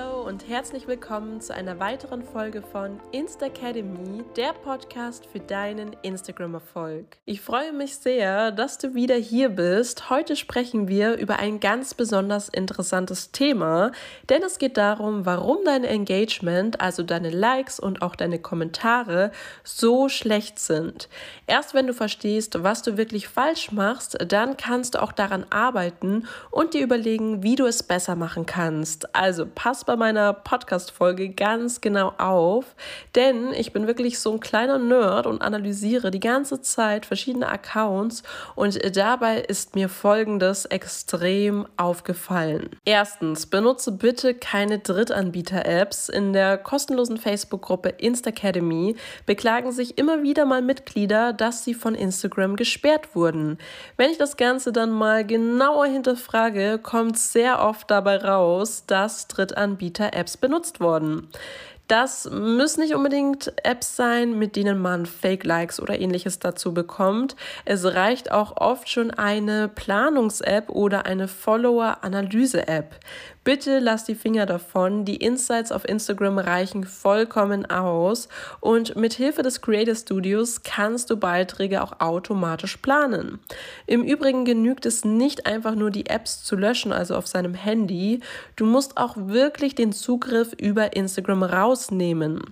so und herzlich willkommen zu einer weiteren Folge von Insta Academy, der Podcast für deinen Instagram-Erfolg. Ich freue mich sehr, dass du wieder hier bist. Heute sprechen wir über ein ganz besonders interessantes Thema, denn es geht darum, warum dein Engagement, also deine Likes und auch deine Kommentare, so schlecht sind. Erst wenn du verstehst, was du wirklich falsch machst, dann kannst du auch daran arbeiten und dir überlegen, wie du es besser machen kannst. Also pass pass bei meiner Podcast-Folge ganz genau auf, denn ich bin wirklich so ein kleiner Nerd und analysiere die ganze Zeit verschiedene Accounts und dabei ist mir Folgendes extrem aufgefallen. Erstens, benutze bitte keine Drittanbieter-Apps. In der kostenlosen Facebook-Gruppe Instacademy beklagen sich immer wieder mal Mitglieder, dass sie von Instagram gesperrt wurden. Wenn ich das Ganze dann mal genauer hinterfrage, kommt sehr oft dabei raus, dass Drittanbieter Anbieter-Apps benutzt worden. Das müssen nicht unbedingt Apps sein, mit denen man Fake-Likes oder ähnliches dazu bekommt. Es reicht auch oft schon eine Planungs-App oder eine Follower-Analyse-App. Bitte lass die Finger davon. Die Insights auf Instagram reichen vollkommen aus und mit Hilfe des Creator Studios kannst du Beiträge auch automatisch planen. Im Übrigen genügt es nicht einfach nur die Apps zu löschen, also auf seinem Handy. Du musst auch wirklich den Zugriff über Instagram rausnehmen.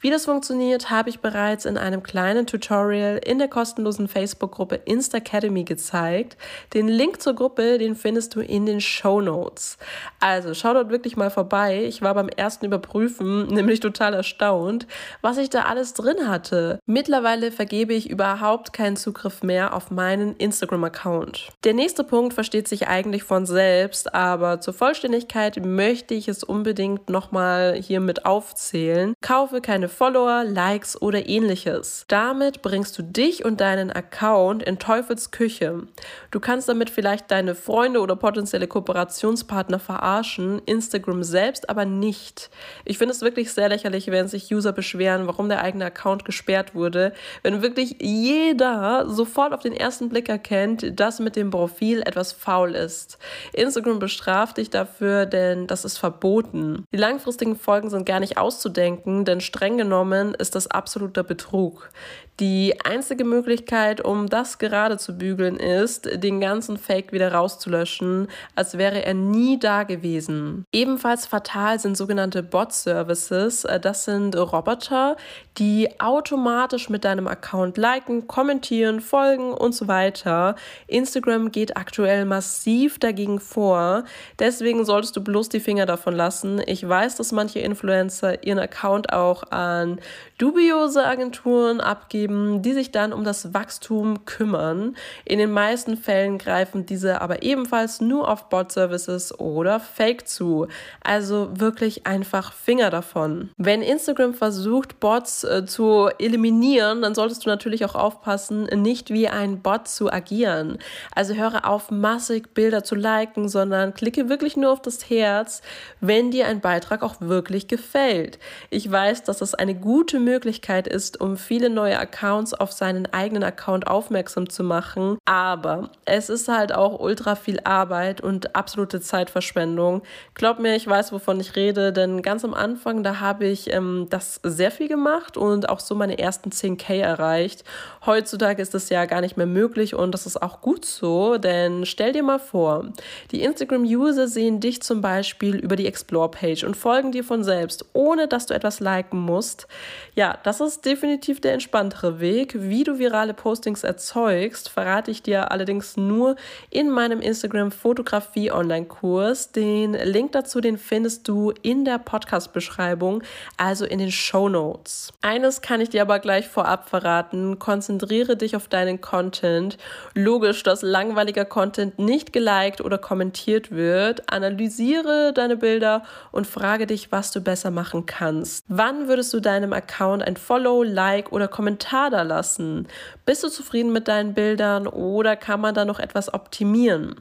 Wie das funktioniert, habe ich bereits in einem kleinen Tutorial in der kostenlosen Facebook-Gruppe Insta Academy gezeigt. Den Link zur Gruppe, den findest du in den Show Notes. Also schau dort wirklich mal vorbei. Ich war beim ersten Überprüfen nämlich total erstaunt, was ich da alles drin hatte. Mittlerweile vergebe ich überhaupt keinen Zugriff mehr auf meinen Instagram-Account. Der nächste Punkt versteht sich eigentlich von selbst, aber zur Vollständigkeit möchte ich es unbedingt nochmal hier mit aufzählen. Kaufe keine Follower, Likes oder ähnliches. Damit bringst du dich und deinen Account in Teufels Küche. Du kannst damit vielleicht deine Freunde oder potenzielle Kooperationspartner verarschen Instagram selbst aber nicht. Ich finde es wirklich sehr lächerlich, wenn sich User beschweren, warum der eigene Account gesperrt wurde, wenn wirklich jeder sofort auf den ersten Blick erkennt, dass mit dem Profil etwas faul ist. Instagram bestraft dich dafür, denn das ist verboten. Die langfristigen Folgen sind gar nicht auszudenken, denn streng genommen ist das absoluter Betrug. Die einzige Möglichkeit, um das gerade zu bügeln, ist, den ganzen Fake wieder rauszulöschen, als wäre er nie da gewesen. Ebenfalls fatal sind sogenannte Bot-Services. Äh, das sind Roboter, die automatisch mit deinem Account liken, kommentieren, folgen und so weiter. Instagram geht aktuell massiv dagegen vor. Deswegen solltest du bloß die Finger davon lassen. Ich weiß, dass manche Influencer ihren Account auch an dubiose Agenturen abgeben geben, die sich dann um das Wachstum kümmern. In den meisten Fällen greifen diese aber ebenfalls nur auf Bot-Services oder Fake zu. Also wirklich einfach Finger davon. Wenn Instagram versucht, Bots äh, zu eliminieren, dann solltest du natürlich auch aufpassen, nicht wie ein Bot zu agieren. Also höre auf, massig Bilder zu liken, sondern klicke wirklich nur auf das Herz, wenn dir ein Beitrag auch wirklich gefällt. Ich weiß, dass das eine gute Möglichkeit ist, um viele neue Accounts Accounts auf seinen eigenen Account aufmerksam zu machen. Aber es ist halt auch ultra viel Arbeit und absolute Zeitverschwendung. Glaub mir, ich weiß, wovon ich rede, denn ganz am Anfang, da habe ich ähm, das sehr viel gemacht und auch so meine ersten 10k erreicht. Heutzutage ist das ja gar nicht mehr möglich und das ist auch gut so, denn stell dir mal vor, die Instagram-User sehen dich zum Beispiel über die Explore-Page und folgen dir von selbst, ohne dass du etwas liken musst. Ja, das ist definitiv der entspanntere einfache Weg, wie du virale Postings erzeugst, verrate ich dir allerdings nur in meinem Instagram Fotografie Online-Kurs. Den Link dazu, den findest du in der Podcast-Beschreibung, also in den Show Notes. Eines kann ich dir aber gleich vorab verraten: Konzentriere dich auf deinen Content. Logisch, dass langweiliger Content nicht geliked oder kommentiert wird. Analysiere deine Bilder und frage dich, was du besser machen kannst. Wann würdest du deinem Account ein Follow, Like oder Kommentar Kommentar lassen. Bist du zufrieden mit deinen Bildern oder kann man da noch etwas optimieren?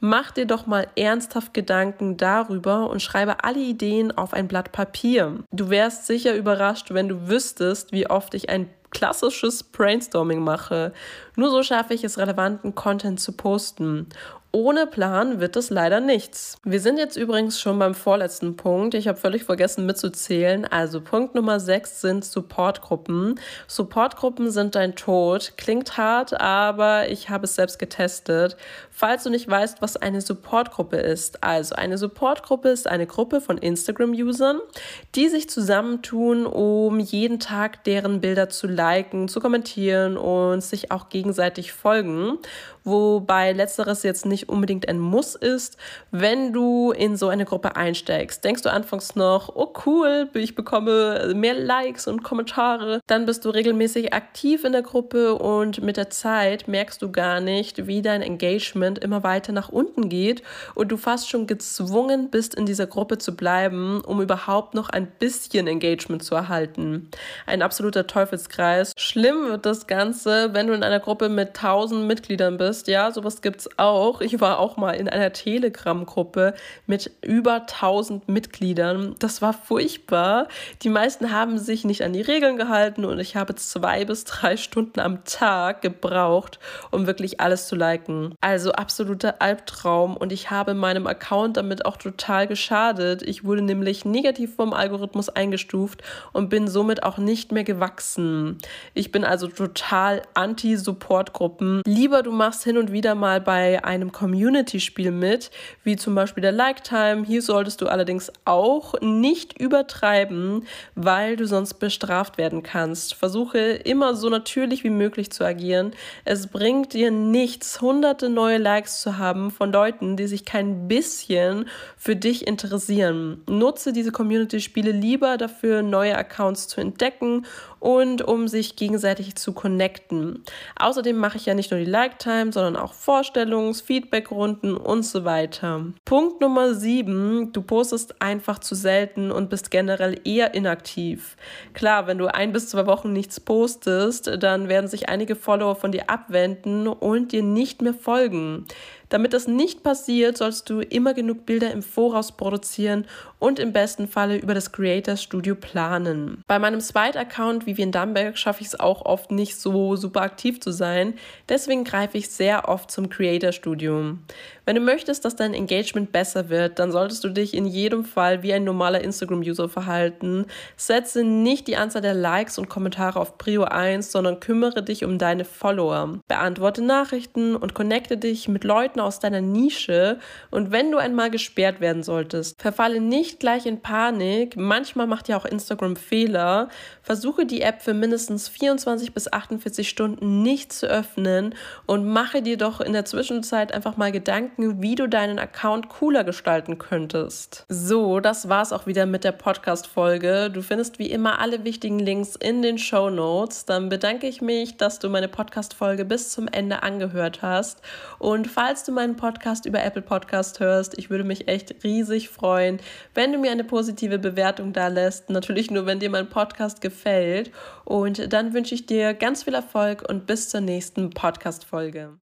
Mach dir doch mal ernsthaft Gedanken darüber und schreibe alle Ideen auf ein Blatt Papier. Du wärst sicher überrascht, wenn du wüsstest, wie oft ich ein klassisches Brainstorming mache. Nur so schaffe ich es, relevanten Content zu posten. Ohne Plan wird es leider nichts. Wir sind jetzt übrigens schon beim vorletzten Punkt. Ich habe völlig vergessen mitzuzählen. Also Punkt Nummer 6 sind Supportgruppen. Supportgruppen sind dein Tod. Klingt hart, aber ich habe es selbst getestet. Falls du nicht weißt, was eine Supportgruppe ist. Also eine Supportgruppe ist eine Gruppe von Instagram-Usern, die sich zusammentun, um jeden Tag deren Bilder zu liken, zu kommentieren und sich auch gegenseitig folgen wobei letzteres jetzt nicht unbedingt ein Muss ist. Wenn du in so eine Gruppe einsteigst, denkst du anfangs noch, oh cool, ich bekomme mehr Likes und Kommentare, dann bist du regelmäßig aktiv in der Gruppe und mit der Zeit merkst du gar nicht, wie dein Engagement immer weiter nach unten geht und du fast schon gezwungen bist, in dieser Gruppe zu bleiben, um überhaupt noch ein bisschen Engagement zu erhalten. Ein absoluter Teufelskreis. Schlimm wird das Ganze, wenn du in einer Gruppe mit 1000 Mitgliedern bist ja, sowas gibt's auch. Ich war auch mal in einer Telegram-Gruppe mit über 1000 Mitgliedern. Das war furchtbar. Die meisten haben sich nicht an die Regeln gehalten und ich habe zwei bis drei Stunden am Tag gebraucht, um wirklich alles zu liken. Also absoluter Albtraum und ich habe meinem Account damit auch total geschadet. Ich wurde nämlich negativ vom Algorithmus eingestuft und bin somit auch nicht mehr gewachsen. Ich bin also total anti-Support-Gruppen. Lieber du machst hin und wieder mal bei einem Community-Spiel mit, wie zum Beispiel der Like-Time. Hier solltest du allerdings auch nicht übertreiben, weil du sonst bestraft werden kannst. Versuche immer so natürlich wie möglich zu agieren. Es bringt dir nichts, hunderte neue Likes zu haben von Leuten, die sich kein bisschen für dich interessieren. Nutze diese Community-Spiele lieber dafür, neue Accounts zu entdecken und um sich gegenseitig zu connecten. Außerdem mache ich ja nicht nur die Like-Time, sondern auch Vorstellungs-, Feedback-Runden und so weiter. Punkt Nummer 7, du postest einfach zu selten und bist generell eher inaktiv. Klar, wenn du ein bis zwei Wochen nichts postest, dann werden sich einige Follower von dir abwenden und dir nicht mehr folgen. Damit das nicht passiert, sollst du immer genug Bilder im Voraus produzieren und im besten Falle über das Creator Studio planen. Bei meinem Zweit-Account Vivian Damberg schaffe ich es auch oft nicht so super aktiv zu sein, deswegen greife ich sehr oft zum Creator Studio. Wenn du möchtest, dass dein Engagement besser wird, dann solltest du dich in jedem Fall wie ein normaler Instagram-User verhalten. Setze nicht die Anzahl der Likes und Kommentare auf Prio 1, sondern kümmere dich um deine Follower. Beantworte Nachrichten und connecte dich mit Leuten, aus deiner Nische und wenn du einmal gesperrt werden solltest, verfalle nicht gleich in Panik. Manchmal macht ja auch Instagram Fehler. Versuche die App für mindestens 24 bis 48 Stunden nicht zu öffnen und mache dir doch in der Zwischenzeit einfach mal Gedanken, wie du deinen Account cooler gestalten könntest. So, das war's auch wieder mit der Podcast-Folge. Du findest wie immer alle wichtigen Links in den Show Notes. Dann bedanke ich mich, dass du meine Podcast-Folge bis zum Ende angehört hast. Und falls du meinen Podcast über Apple Podcast hörst. Ich würde mich echt riesig freuen, wenn du mir eine positive Bewertung da lässt. Natürlich nur, wenn dir mein Podcast gefällt. Und dann wünsche ich dir ganz viel Erfolg und bis zur nächsten Podcast-Folge.